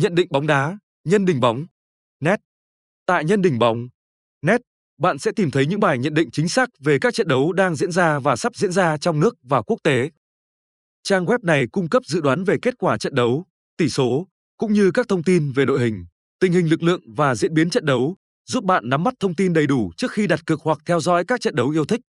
Nhận định bóng đá, nhân đình bóng. Net. Tại nhân đình bóng. Net, bạn sẽ tìm thấy những bài nhận định chính xác về các trận đấu đang diễn ra và sắp diễn ra trong nước và quốc tế. Trang web này cung cấp dự đoán về kết quả trận đấu, tỷ số, cũng như các thông tin về đội hình, tình hình lực lượng và diễn biến trận đấu, giúp bạn nắm bắt thông tin đầy đủ trước khi đặt cược hoặc theo dõi các trận đấu yêu thích.